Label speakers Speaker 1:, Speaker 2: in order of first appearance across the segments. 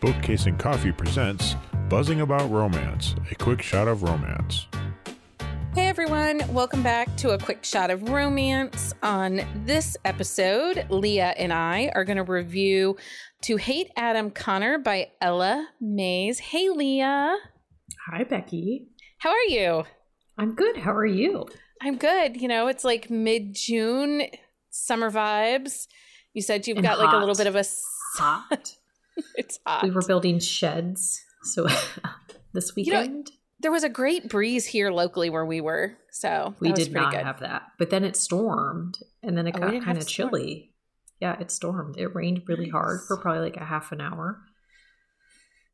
Speaker 1: Bookcase and Coffee presents Buzzing About Romance, a quick shot of romance.
Speaker 2: Hey everyone, welcome back to a quick shot of romance. On this episode, Leah and I are going to review To Hate Adam Connor by Ella Maise. Hey Leah.
Speaker 3: Hi, Becky.
Speaker 2: How are you?
Speaker 3: I'm good. How are you?
Speaker 2: I'm good. You know, it's like mid June, summer vibes. You said you've
Speaker 3: And
Speaker 2: got like a little bit of a
Speaker 3: Hot.
Speaker 2: It's hot.
Speaker 3: we were building sheds. So this
Speaker 2: You know,
Speaker 3: weekend,
Speaker 2: there was a great breeze here locally where we were. So
Speaker 3: we did
Speaker 2: pretty
Speaker 3: not
Speaker 2: good.
Speaker 3: have that. But then it stormed and then it
Speaker 2: Oh,
Speaker 3: got kind of chilly. Yeah, it stormed. It rained really hard for probably like a half an hour.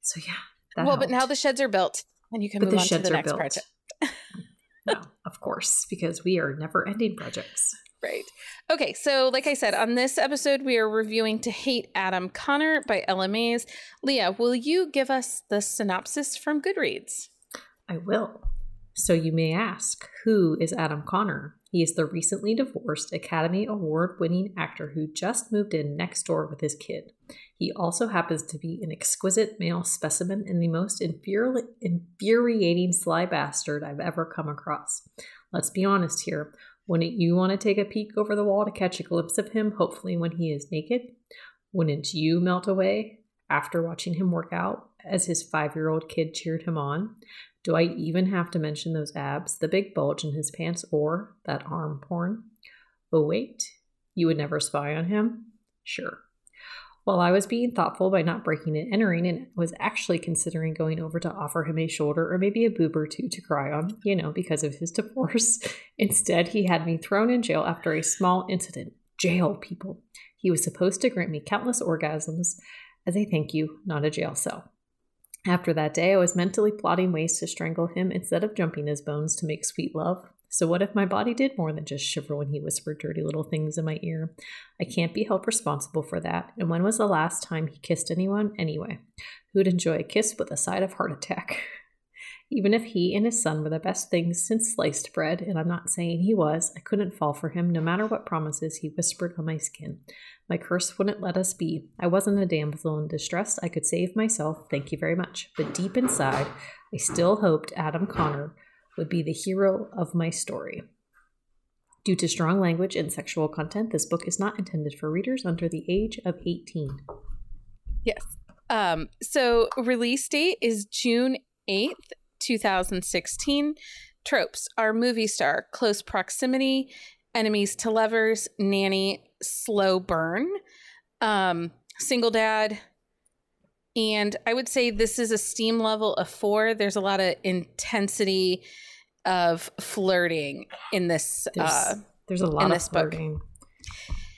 Speaker 3: So yeah. That
Speaker 2: well, but now the sheds are built and you can
Speaker 3: But
Speaker 2: move
Speaker 3: the
Speaker 2: on to the
Speaker 3: are
Speaker 2: next
Speaker 3: built.
Speaker 2: project.
Speaker 3: no, of course, because we are never ending projects.
Speaker 2: Right. Okay, so like I said, on this episode, we are reviewing To Hate Adam Connor by Ella Maise. Leah, will you give us the synopsis from Goodreads?
Speaker 3: I will. So you may ask, who is Adam Connor? He is the recently divorced Academy Award winning actor who just moved in next door with his kid. He also happens to be an exquisite male specimen and the most infuri- infuriating sly bastard I've ever come across. Let's be honest here. Wouldn't you want to take a peek over the wall to catch a glimpse of him, hopefully when he is naked? Wouldn't you melt away after watching him work out as his five year old kid cheered him on? Do I even have to mention those abs, the big bulge in his pants, or that arm porn? Oh, wait, you would never spy on him? Sure. While I was being thoughtful by not breaking and entering and was actually considering going over to offer him a shoulder or maybe a boob or two to cry on, you know, because of his divorce, instead he had me thrown in jail after a small incident. Jail, people. He was supposed to grant me countless orgasms as a thank you, not a jail cell. After that day, I was mentally plotting ways to strangle him instead of jumping his bones to make sweet love. So, what if my body did more than just shiver when he whispered dirty little things in my ear? I can't be held responsible for that. And when was the last time he kissed anyone anyway? Who'd enjoy a kiss with a side of heart attack? Even if he and his son were the best things since sliced bread, and I'm not saying he was, I couldn't fall for him no matter what promises he whispered on my skin. My curse wouldn't let us be. I wasn't a damsel in distress. I could save myself, thank you very much. But deep inside, I still hoped Adam Connor would be the hero of my story. Due to strong language and sexual content, this book is not intended for readers under the age of 18.
Speaker 2: Yes. Um, so release date is June 8th, 2016. Tropes are movie star, close proximity, enemies to lovers, nanny, slow burn, um, single dad. And I would say this is a steam level of four. There's a lot of intensity of flirting in this.
Speaker 3: There's,
Speaker 2: Uh,
Speaker 3: there's a lot
Speaker 2: in
Speaker 3: of
Speaker 2: this book.
Speaker 3: flirting.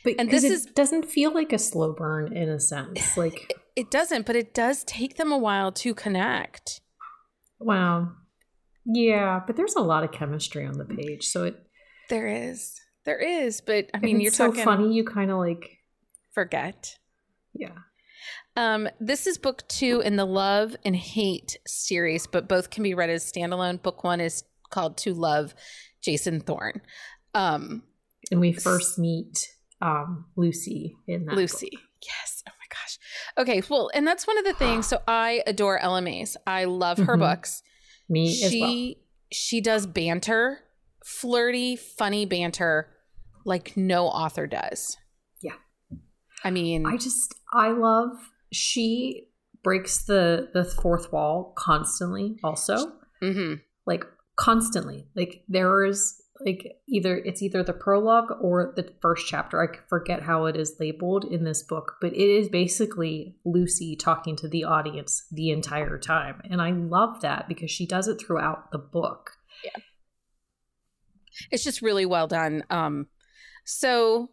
Speaker 3: But
Speaker 2: And this
Speaker 3: it
Speaker 2: is-
Speaker 3: doesn't feel like a slow burn in a sense. Like,
Speaker 2: it doesn't, but it does take them a while to connect.
Speaker 3: wow. Yeah, but there's a lot of chemistry on the page. So it
Speaker 2: There is. There is, but I mean, you're
Speaker 3: so
Speaker 2: talking
Speaker 3: funny. You kind of like,
Speaker 2: forget.
Speaker 3: yeah.
Speaker 2: Um, this is book two in the Love and Hate series, but both can be read as standalone. Book one is called To Love Jason Thorne. Um,
Speaker 3: And we first meet um, Lucy in that.
Speaker 2: Lucy.
Speaker 3: book.
Speaker 2: Yes. Oh my gosh. Okay. Well, and that's one of the things. So I adore Ella Maise. I love her
Speaker 3: Mhm.
Speaker 2: books.
Speaker 3: Me as well.
Speaker 2: she she does banter, flirty, funny banter, like no author does. I mean,
Speaker 3: I just I love she breaks the the fourth wall constantly. Also,
Speaker 2: mhm.
Speaker 3: like constantly. Like there is like either it's either the prologue or the first chapter. I forget how it is labeled in this book, but it is basically Lucy talking to the audience the entire time. And I love that because she does it throughout the book.
Speaker 2: Yeah, it's just really well done. Um, so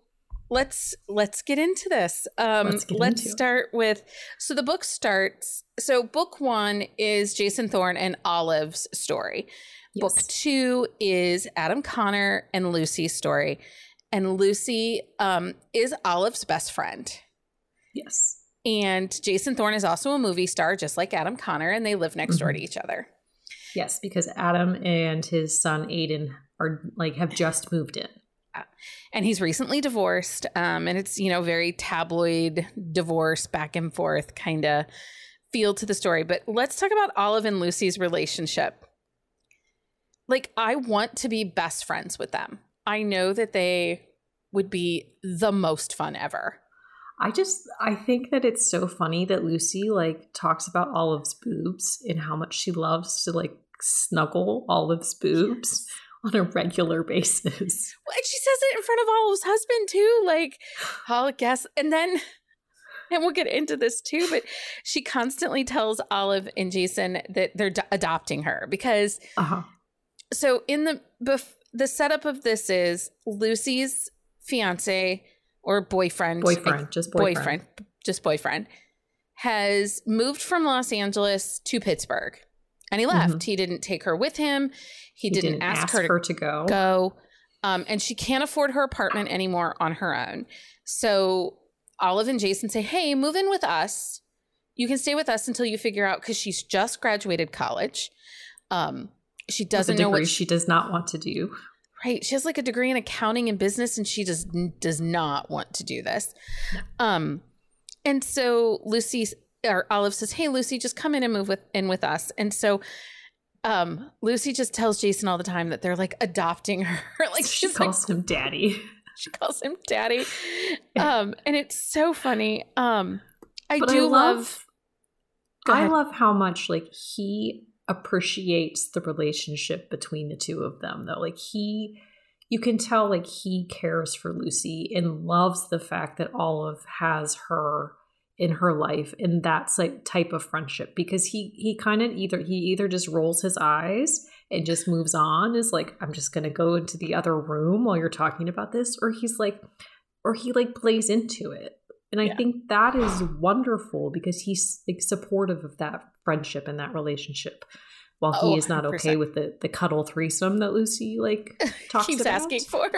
Speaker 2: let's let's get into this. Um,
Speaker 3: Let's
Speaker 2: let's,
Speaker 3: into it.
Speaker 2: start with so the book starts. So book one is Jason Thorne and Olive's story. Book two is Adam Connor and Lucy's story, and Lucy um, is Olive's best friend.
Speaker 3: Yes.
Speaker 2: And Jason Thorne is also a movie star, just like Adam Connor, and they live next door
Speaker 3: Mhm.
Speaker 2: to each other.
Speaker 3: Yes, because Adam and his son Aiden are like have just moved in.
Speaker 2: And he's recently divorced um, and it's you know very tabloid divorce back and forth kind of feel to the story, but let's talk about Olive and Lucy's relationship. Like, I want to be best friends with them. I know that they would be the most fun ever.
Speaker 3: I just I think that it's so funny that Lucy like talks about Olive's boobs and how much she loves to like snuggle Olive's boobs on a regular basis.
Speaker 2: Well, and she says it in front of Olive's husband too. Like, I'll guess, and then, and we'll get into this too. But she constantly tells Olive and Jason that they're d- adopting her because.
Speaker 3: Uh-huh.
Speaker 2: So in the bef- the setup of this is Lucy's fiance or boyfriend,
Speaker 3: Boyfriend, just boyfriend.
Speaker 2: boyfriend, just boyfriend, has moved from Los Angeles to Pittsburgh, and he left. He didn't take her with him. He,
Speaker 3: Mm-hmm. He
Speaker 2: didn't, ask, her to
Speaker 3: to go.
Speaker 2: go. Um, and she can't afford her apartment anymore on her own. So Olive and Jason say, Hey, move in with us. You can stay with us until you figure out because she's just graduated college. Um, she doesn't know what
Speaker 3: she does not want to do.
Speaker 2: right. She has like a degree in accounting and business, and she just does not want to do this. Um, and so Lucy or Olive says, "Hey, Lucy, just come in and move with in with us." And so, um, Lucy just tells Jason all the time that they're like adopting her. like
Speaker 3: she
Speaker 2: she's like
Speaker 3: calls him daddy.
Speaker 2: she calls him daddy um and it's so funny um i
Speaker 3: But
Speaker 2: do
Speaker 3: I
Speaker 2: love, Go
Speaker 3: I love how much like he appreciates the relationship between the two of them though. Like he you can tell like he cares for Lucy and loves the fact that Olive has her in her life and that's like type of friendship because he he kind of either he either just rolls his eyes and just moves on is like i'm just to go into the other room while you're talking about this or he's like or he like plays into it and i
Speaker 2: Yeah.
Speaker 3: think that is wonderful because he's like supportive of that friendship and that relationship while he
Speaker 2: Oh,
Speaker 3: is not okay
Speaker 2: 100%.
Speaker 3: with the the cuddle threesome that lucy like talks
Speaker 2: keeps
Speaker 3: about.
Speaker 2: asking for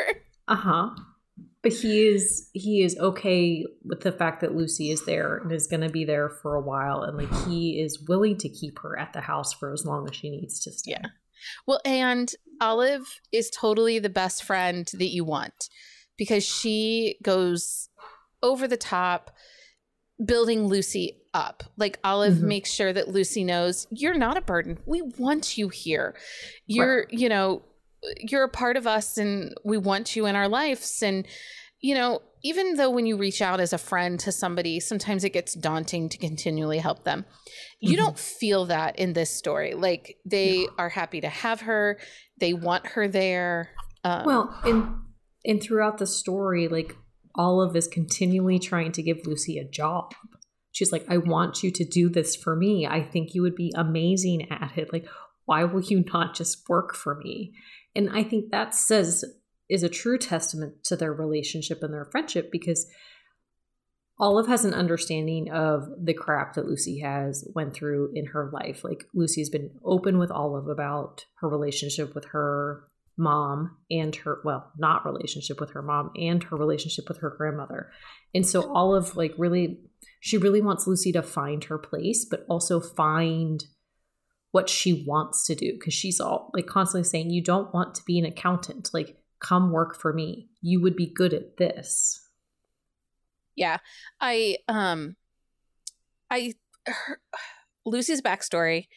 Speaker 3: uh-huh but he is he is okay with the fact that lucy is there and is going to be there for a while and like he is willing to keep her at the house for as long as she needs to stay.
Speaker 2: Yeah. well and olive is totally the best friend that you want because she goes over the top building lucy up. Like olive
Speaker 3: Mhm.
Speaker 2: makes sure that lucy knows you're not a burden. We want you here. You're you know you're a part of us and we want you in our lives. And you know even though when you reach out as a friend to somebody sometimes it gets daunting to continually help them. You
Speaker 3: Mhm.
Speaker 2: don't feel that in this story. Like they
Speaker 3: No.
Speaker 2: are happy to have her. They want her there. Um,
Speaker 3: well and and throughout the story like olive is continually trying to give lucy a job. She's like i want you to do this for me. I think you would be amazing at it. Like why will you not just work for me and i think that says is a true testament to their relationship and their friendship because Olive has an understanding of the crap that Lucy has went through in her life. Like Lucy's been open with Olive about her relationship with her mom and her well, not relationship with her mom and her relationship with her grandmother. And so Olive like really she really wants Lucy to find her place but also find what she wants to do because she's all like constantly saying you don't want to be an accountant. Like come work for me. You would be good at this.
Speaker 2: Yeah. I um i her, lucy's backstory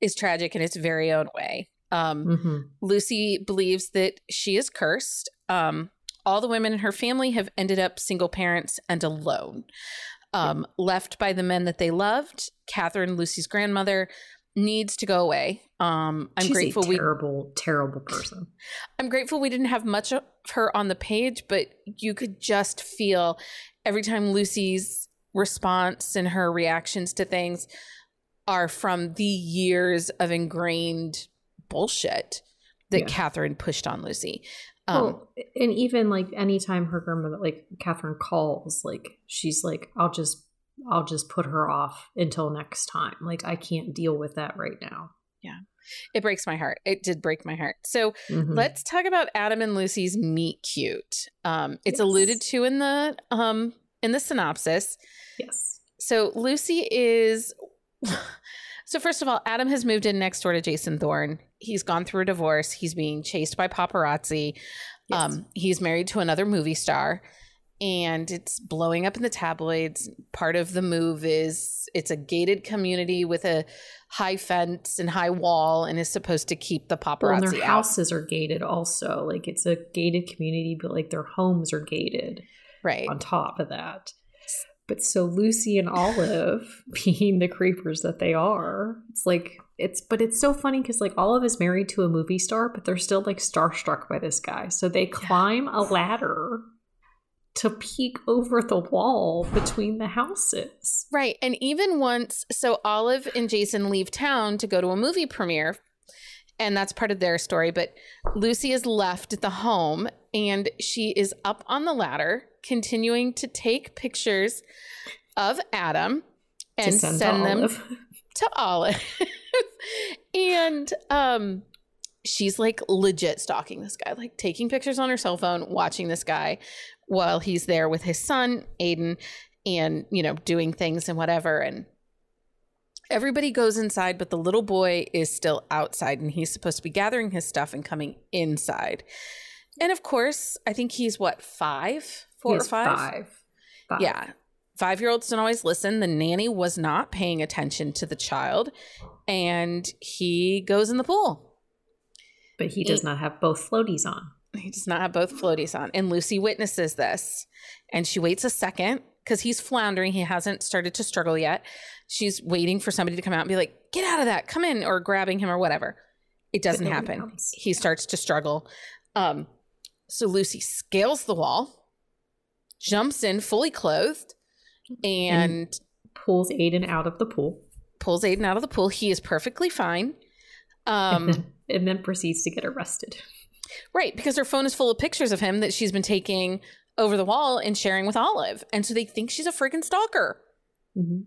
Speaker 2: is tragic in its very own way. Um
Speaker 3: mm-hmm.
Speaker 2: lucy believes that she is cursed. Um all the women in her family have ended up single parents and alone. Um left by the men that they loved catherine lucy's grandmother needs to go away um i'm
Speaker 3: She's
Speaker 2: grateful
Speaker 3: a
Speaker 2: we
Speaker 3: terrible terrible person
Speaker 2: I'm grateful we didn't have much of her on the page, but you could just feel every time Lucy's response and her reactions to things are from the years of ingrained bullshit that
Speaker 3: Yeah.
Speaker 2: Catherine pushed on Lucy. Um,
Speaker 3: well, and even like anytime her grandmother like catherine calls like she's like i'll just i'll just put her off until next time like i can't deal with that right now Yeah.
Speaker 2: it breaks my heart. It did break my heart. So
Speaker 3: Mhm.
Speaker 2: let's talk about Adam and Lucy's meet cute. Um, it's
Speaker 3: Yes.
Speaker 2: alluded to in the um, in the synopsis.
Speaker 3: yes
Speaker 2: So Lucy is. So first of all, Adam has moved in next door to Jason Thorne. He's gone through a divorce. He's being chased by paparazzi.
Speaker 3: Yes.
Speaker 2: Um, he's married to another movie star, and it's blowing up in the tabloids. Part of the move is it's a gated community with a high fence and high wall, and is supposed to keep the paparazzi
Speaker 3: Well, and their
Speaker 2: out.
Speaker 3: houses are gated also. Like it's a gated community, but like their homes are gated
Speaker 2: Right.
Speaker 3: on top of that. But so Lucy and Olive, being the creepers that they are, it's like it's but it's so funny because like Olive is married to a movie star, but they're still like starstruck by this guy. So they climb a ladder to peek over the wall between the houses.
Speaker 2: Right. And even once, so Olive and Jason leave town to go to a movie premiere, and that's part of their story. But Lucy is left at the home and she is up on the ladder, continuing to take pictures of Adam and send,
Speaker 3: send,
Speaker 2: them
Speaker 3: Olive.
Speaker 2: to Olive. and um she's like legit stalking this guy, like taking pictures on her cell phone, watching this guy while he's there with his son, Aiden, and you know, doing things and whatever. And everybody goes inside, but the little boy is still outside and he's supposed to be gathering his stuff and coming inside. And of course, I think he's what, five? Four
Speaker 3: He
Speaker 2: or five?
Speaker 3: Five. Five.
Speaker 2: Yeah. Five year olds don't always listen. The nanny was not paying attention to the child, and he goes in the pool.
Speaker 3: But he does
Speaker 2: He-
Speaker 3: not have both floaties on.
Speaker 2: He does not have both floaties on. And Lucy witnesses this, and she waits a second because he's floundering. He hasn't started to struggle yet. She's waiting for somebody to come out and be like, get out of that, come in, or grabbing him or whatever. It doesn't happen. He starts to struggle. Um, so Lucy scales the wall, jumps in fully clothed, and
Speaker 3: Pulls Aiden out of the pool.
Speaker 2: pulls Aiden out of the pool. He is perfectly fine.
Speaker 3: and,
Speaker 2: Um,
Speaker 3: then, and then proceeds to get arrested.
Speaker 2: Right, because her phone is full of pictures of him that she's been taking over the wall and sharing with Olive. And so they think she's a freaking stalker.
Speaker 3: hmm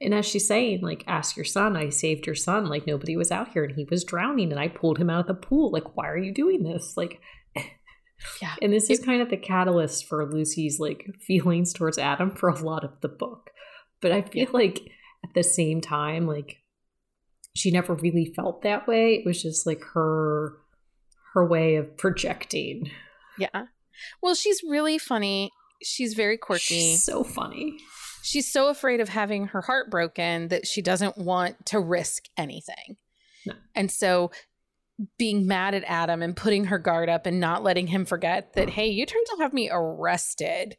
Speaker 3: And as she's saying, like, ask your son, I saved your son. Like, nobody was out here and he was drowning and I pulled him out of the pool. Like, why are you doing this? Like,
Speaker 2: Yeah.
Speaker 3: and this is kind of the catalyst for Lucy's like feelings towards Adam for a lot of the book. But I feel like at the same time, like, she never really felt that way. It was just like her her way of projecting.
Speaker 2: Yeah. Well, she's really funny. She's very quirky.
Speaker 3: She's so funny.
Speaker 2: she's so afraid of having her heart broken that she doesn't want to risk anything.
Speaker 3: No.
Speaker 2: And so being mad at Adam and putting her guard up and not letting him forget that, hey, you turned to have me arrested,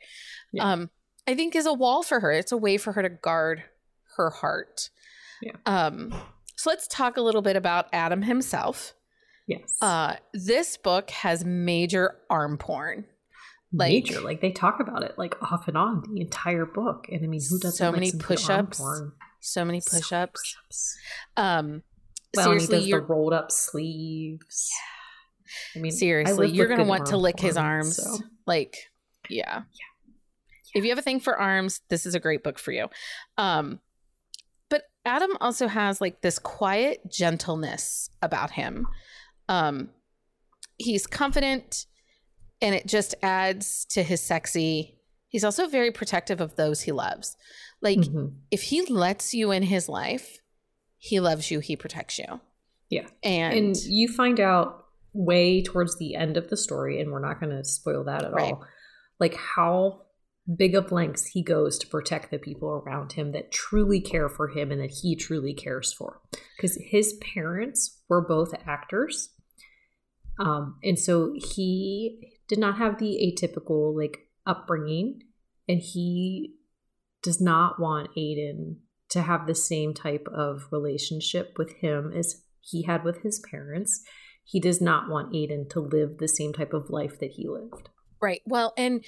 Speaker 3: Yeah.
Speaker 2: um, I think is a wall for her. It's a way for her to guard her heart.
Speaker 3: Yeah.
Speaker 2: Um, so let's talk a little bit about Adam himself.
Speaker 3: Yes.
Speaker 2: Uh, this book has major arm porn. like-
Speaker 3: major. Like they talk about it like off and on the entire book. And I mean, who doesn't
Speaker 2: So many push-ups. So many push-ups.
Speaker 3: push-ups.
Speaker 2: Um,
Speaker 3: Well, he
Speaker 2: seriously,
Speaker 3: does the rolled up sleeves. I mean,
Speaker 2: seriously,
Speaker 3: live
Speaker 2: you're gonna want to lick his arms.
Speaker 3: so-
Speaker 2: Like, yeah. If you have a thing for arms, this is a great book for you. Um, but Adam also has like this quiet gentleness about him. Um, he's confident, and it just adds to his sexy. He's also very protective of those he loves. Like,
Speaker 3: Mhm.
Speaker 2: if he lets you in his life, he loves you. He protects you.
Speaker 3: Yeah.
Speaker 2: and,
Speaker 3: and you find out way towards the end of the story, and we're not going to spoil that at
Speaker 2: Right.
Speaker 3: all. Like how big of lengths he goes to protect the people around him that truly care for him and that he truly cares for. Because his parents were both actors. Um, and so he did not have the atypical like upbringing, and he does not want Aiden to have the same type of relationship with him as he had with his parents. He does not want Aiden to live the same type of life that he lived.
Speaker 2: Right. Well, and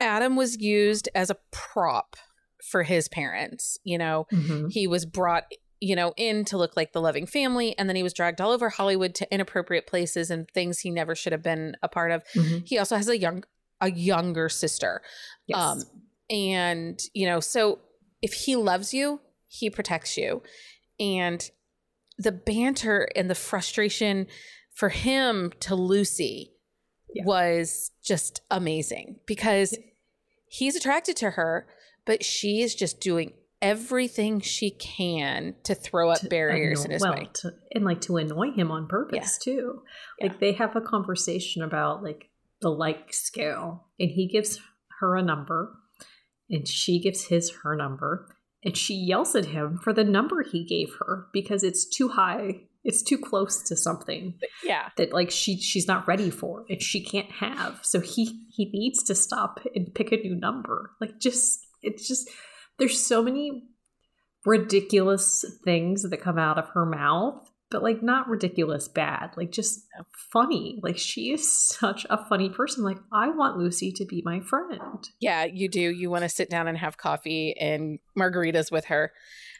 Speaker 2: Adam was used as a prop for his parents. You know, he was brought, you know, in to look like the loving family, and then he was dragged all over Hollywood to inappropriate places and things he never should have been a part of.
Speaker 3: Mhm.
Speaker 2: He also has a young a younger sister.
Speaker 3: Yes.
Speaker 2: Um and, you know, so if he loves you, he protects you. And the banter and the frustration for him to Lucy
Speaker 3: Yeah.
Speaker 2: was just amazing because he's attracted to her, but she is just doing everything she can to throw up
Speaker 3: to
Speaker 2: barriers in his
Speaker 3: well,
Speaker 2: way.
Speaker 3: to- and like to annoy him on purpose too.
Speaker 2: Yeah.
Speaker 3: Like they have a conversation about like the like scale, and he gives her a number, and she gives his her number, and she yells at him for the number he gave her because it's too high. It's too close to something
Speaker 2: Yeah.
Speaker 3: that like she she's not ready for and she can't have. So he he needs to stop and pick a new number. Like just it's just there's so many ridiculous things that come out of her mouth, but like not ridiculous bad, like just funny. Like she is such a funny person. Like I want Lucy to be my friend.
Speaker 2: Yeah, you do. You want to sit down and have coffee and margaritas with her.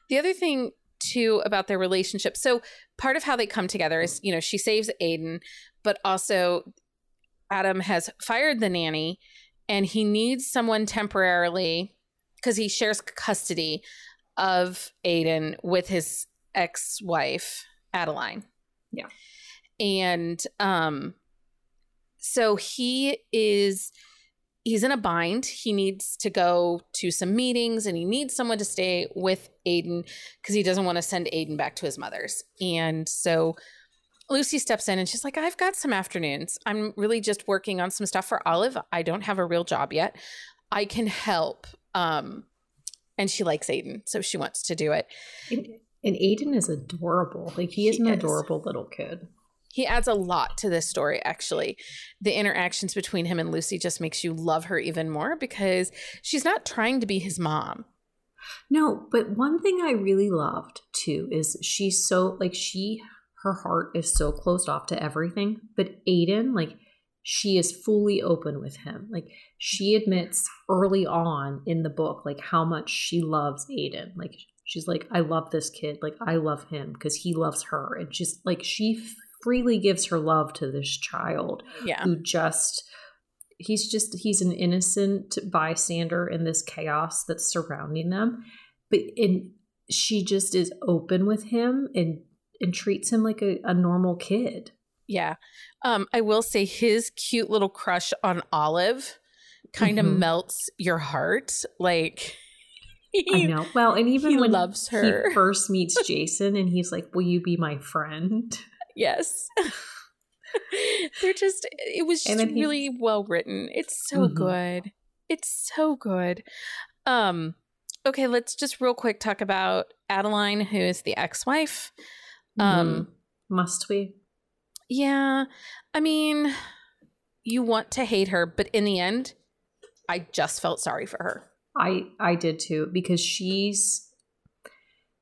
Speaker 2: The other thing too about their relationship. So part of how they come together is, you know, she saves Aiden, but also Adam has fired the nanny and he needs someone temporarily because he shares custody of Aiden with his ex-wife, Adeline.
Speaker 3: Yeah.
Speaker 2: And um so he is he's in a bind. He needs to go to some meetings and he needs someone to stay with Aiden because he doesn't want to send Aiden back to his mother's. And so Lucy steps in and she's like, I've got some afternoons. I'm really just working on some stuff for Olive. I don't have a real job yet. I can help. Um, and she likes Aiden, so she wants to do it.
Speaker 3: And, and Aiden is adorable. Like he is
Speaker 2: He
Speaker 3: an
Speaker 2: is.
Speaker 3: adorable little kid.
Speaker 2: He adds a lot to this story, actually. The interactions between him and Lucy just makes you love her even more because she's not trying to be his mom.
Speaker 3: No, but one thing I really loved too is she's so like she her heart is so closed off to everything. But Aiden, like she is fully open with him. Like she admits early on in the book, like how much she loves Aiden. Like she's like, I love this kid. Like I love him because he loves her. And she's like she freely gives her love to this child
Speaker 2: Yeah.
Speaker 3: who just he's just he's an innocent bystander in this chaos that's surrounding them but and she just is open with him and and treats him like a, a normal kid
Speaker 2: Yeah. Um, I will say his cute little crush on Olive kind of
Speaker 3: Mhm.
Speaker 2: melts your heart. Like
Speaker 3: i know well and even
Speaker 2: he
Speaker 3: when
Speaker 2: loves her.
Speaker 3: he first meets jason and he's like will you be my friend
Speaker 2: yes. They're just it was just
Speaker 3: then he-
Speaker 2: really well written. It's so
Speaker 3: Mhm.
Speaker 2: good. It's so good. Um okay, let's just real quick talk about Adeline, who is the ex-wife. Um
Speaker 3: Mhm. must we
Speaker 2: Yeah. I mean, you want to hate her, but in the end, I just felt sorry for her.
Speaker 3: I I did too because she's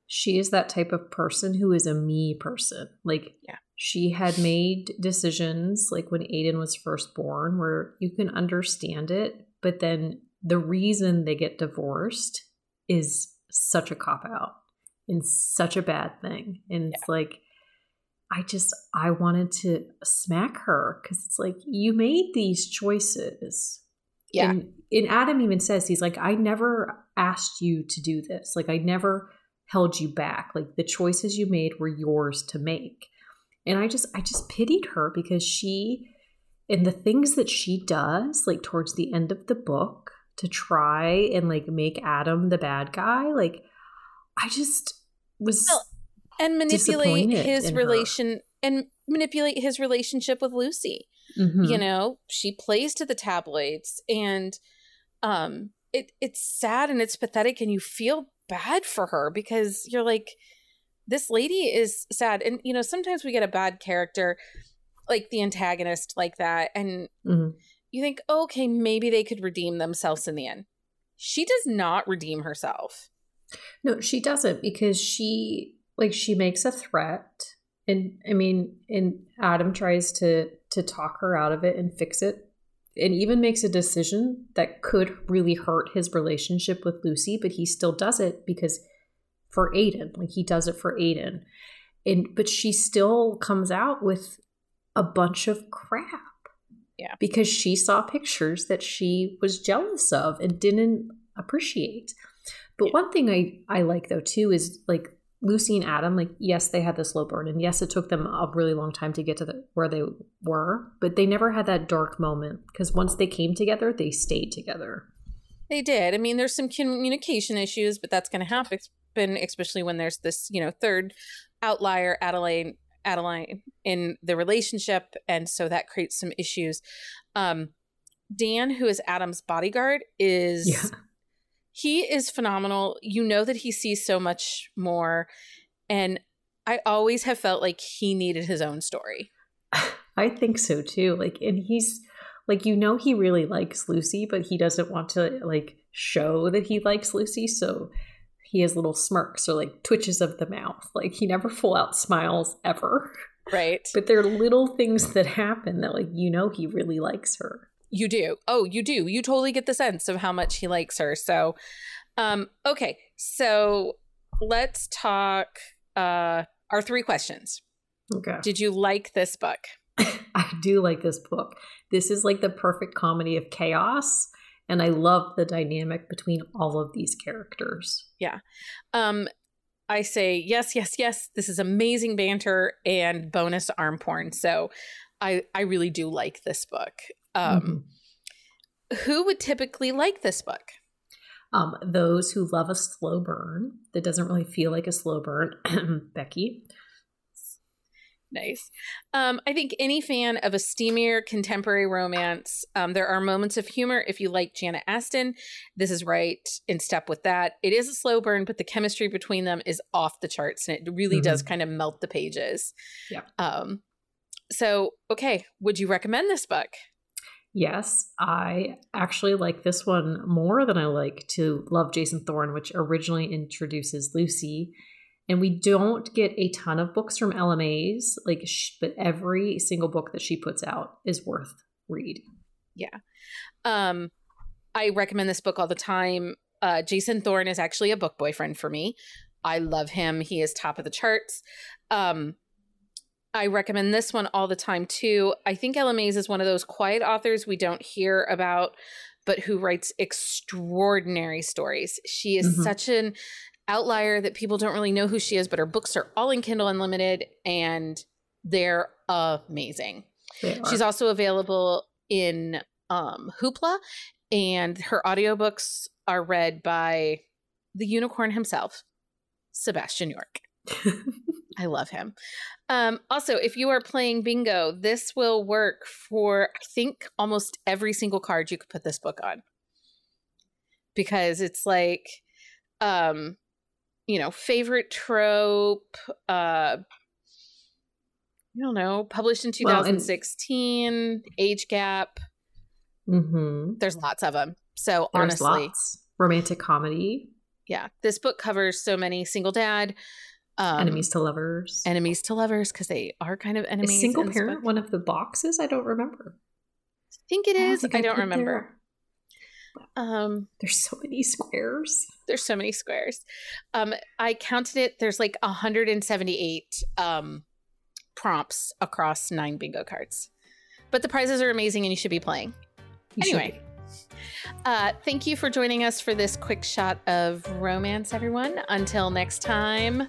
Speaker 3: she is that type of person who is a me person. Like
Speaker 2: Yeah.
Speaker 3: she had made decisions like when Aiden was first born where you can understand it, but then the reason they get divorced is such a cop out and such a bad thing. And it's like I just I wanted to smack her cuz it's like you made these choices
Speaker 2: Yeah.
Speaker 3: and, and Adam even says, he's like, I never asked you to do this. Like, I never held you back. Like, the choices you made were yours to make. And I just, I just pitied her because she, and the things that she does, like, towards the end of the book to try and, like, make Adam the bad guy, like, I just was.
Speaker 2: Well, and manipulate his
Speaker 3: in her.
Speaker 2: relation and manipulate his relationship with Lucy.
Speaker 3: Mhm.
Speaker 2: You know, she plays to the tabloids and um it it's sad and it's pathetic and you feel bad for her because you're like this lady is sad and you know sometimes we get a bad character like the antagonist like that and
Speaker 3: Mhm.
Speaker 2: you think oh, okay maybe they could redeem themselves in the end she does not redeem herself
Speaker 3: No, she doesn't because she like she makes a threat and I mean and Adam tries to to talk her out of it and fix it and even makes a decision that could really hurt his relationship with Lucy, but he still does it because for Aiden, like he does it for Aiden. And but she still comes out with a bunch of crap.
Speaker 2: Yeah.
Speaker 3: Because she saw pictures that she was jealous of and didn't appreciate. But
Speaker 2: Yeah.
Speaker 3: one thing I I like though too is like Lucy and Adam, like yes, they had the slow burn, and yes, it took them a really long time to get to the, where they were, but they never had that dark moment because once they came together, they stayed together.
Speaker 2: They did. I mean, there's some communication issues, but that's going to happen, especially when there's this, you know, third outlier, Adeline, Adeline in the relationship, and so that creates some issues. Um, Dan, who is Adam's bodyguard, is
Speaker 3: Yeah.
Speaker 2: He is phenomenal. You know that he sees so much more. And I always have felt like he needed his own story.
Speaker 3: I think so too. Like, and he's like, you know, he really likes Lucy, but he doesn't want to like show that he likes Lucy. So he has little smirks or like twitches of the mouth. Like, he never full out smiles ever.
Speaker 2: Right.
Speaker 3: But there are little things that happen that, like, you know, he really likes her.
Speaker 2: You do. Oh, you do. You totally get the sense of how much he likes her. So, um, okay. So let's talk uh our three questions.
Speaker 3: Okay.
Speaker 2: Did you like this book?
Speaker 3: I do like this book. This is like the perfect comedy of chaos. And I love the dynamic between all of these characters. Yeah.
Speaker 2: Um, I say yes, yes, yes. This is amazing banter and bonus arm porn. So I I really do like this book. Um, who would typically like this book?
Speaker 3: Um, those who love a slow burn that doesn't really feel like a slow burn, Becky.
Speaker 2: Nice. Um, I think any fan of a steamier contemporary romance, um, there are moments of humor. If you like Jana Aston, this is right in step with that. It is a slow burn, but the chemistry between them is off the charts, and it really does kind of melt the pages.
Speaker 3: Yeah.
Speaker 2: Um. So, okay, would you recommend this book?
Speaker 3: Yes, I actually like this one more than I like to Love Jason Thorne, which originally introduces Lucy. And we don't get a ton of books from Ella Maise, like, sh- but every single book that she puts out is worth read.
Speaker 2: Yeah, um, I recommend this book all the time. Uh, Jason Thorne is actually a book boyfriend for me. I love him. He is top of the charts. Um, I recommend this one all the time too. I think Ella Maise is one of those quiet authors we don't hear about, but who writes extraordinary stories. She is
Speaker 3: Mhm.
Speaker 2: such an outlier that people don't really know who she is, but her books are all in Kindle Unlimited and they're amazing.
Speaker 3: They.
Speaker 2: She's also available in um, Hoopla, and her audiobooks are read by the unicorn himself, Sebastian York. I love him. Um, also, if you are playing bingo, this will work for, I think, almost every single card you could put this book on. Because it's like, um, you know, favorite trope, uh, I don't know, published in
Speaker 3: Well, and-
Speaker 2: 2016, age gap.
Speaker 3: mm-hmm.
Speaker 2: There's lots of them. So
Speaker 3: There's
Speaker 2: honestly,
Speaker 3: lots. Romantic comedy,
Speaker 2: yeah, this book covers so many single dad, um,
Speaker 3: enemies to lovers.
Speaker 2: enemies to lovers because they are kind of enemies.
Speaker 3: is single parent one of the boxes? I don't remember.
Speaker 2: I think it is.
Speaker 3: think
Speaker 2: I don't remember.
Speaker 3: there.
Speaker 2: Um,
Speaker 3: There's so many squares.
Speaker 2: there's so many squares. Um, I counted it. There's like 178 um, prompts across nine bingo cards. But the prizes are amazing, and you should be playing.
Speaker 3: You
Speaker 2: Anyway, uh, thank you for joining us for this quick shot of romance, everyone. Until next time.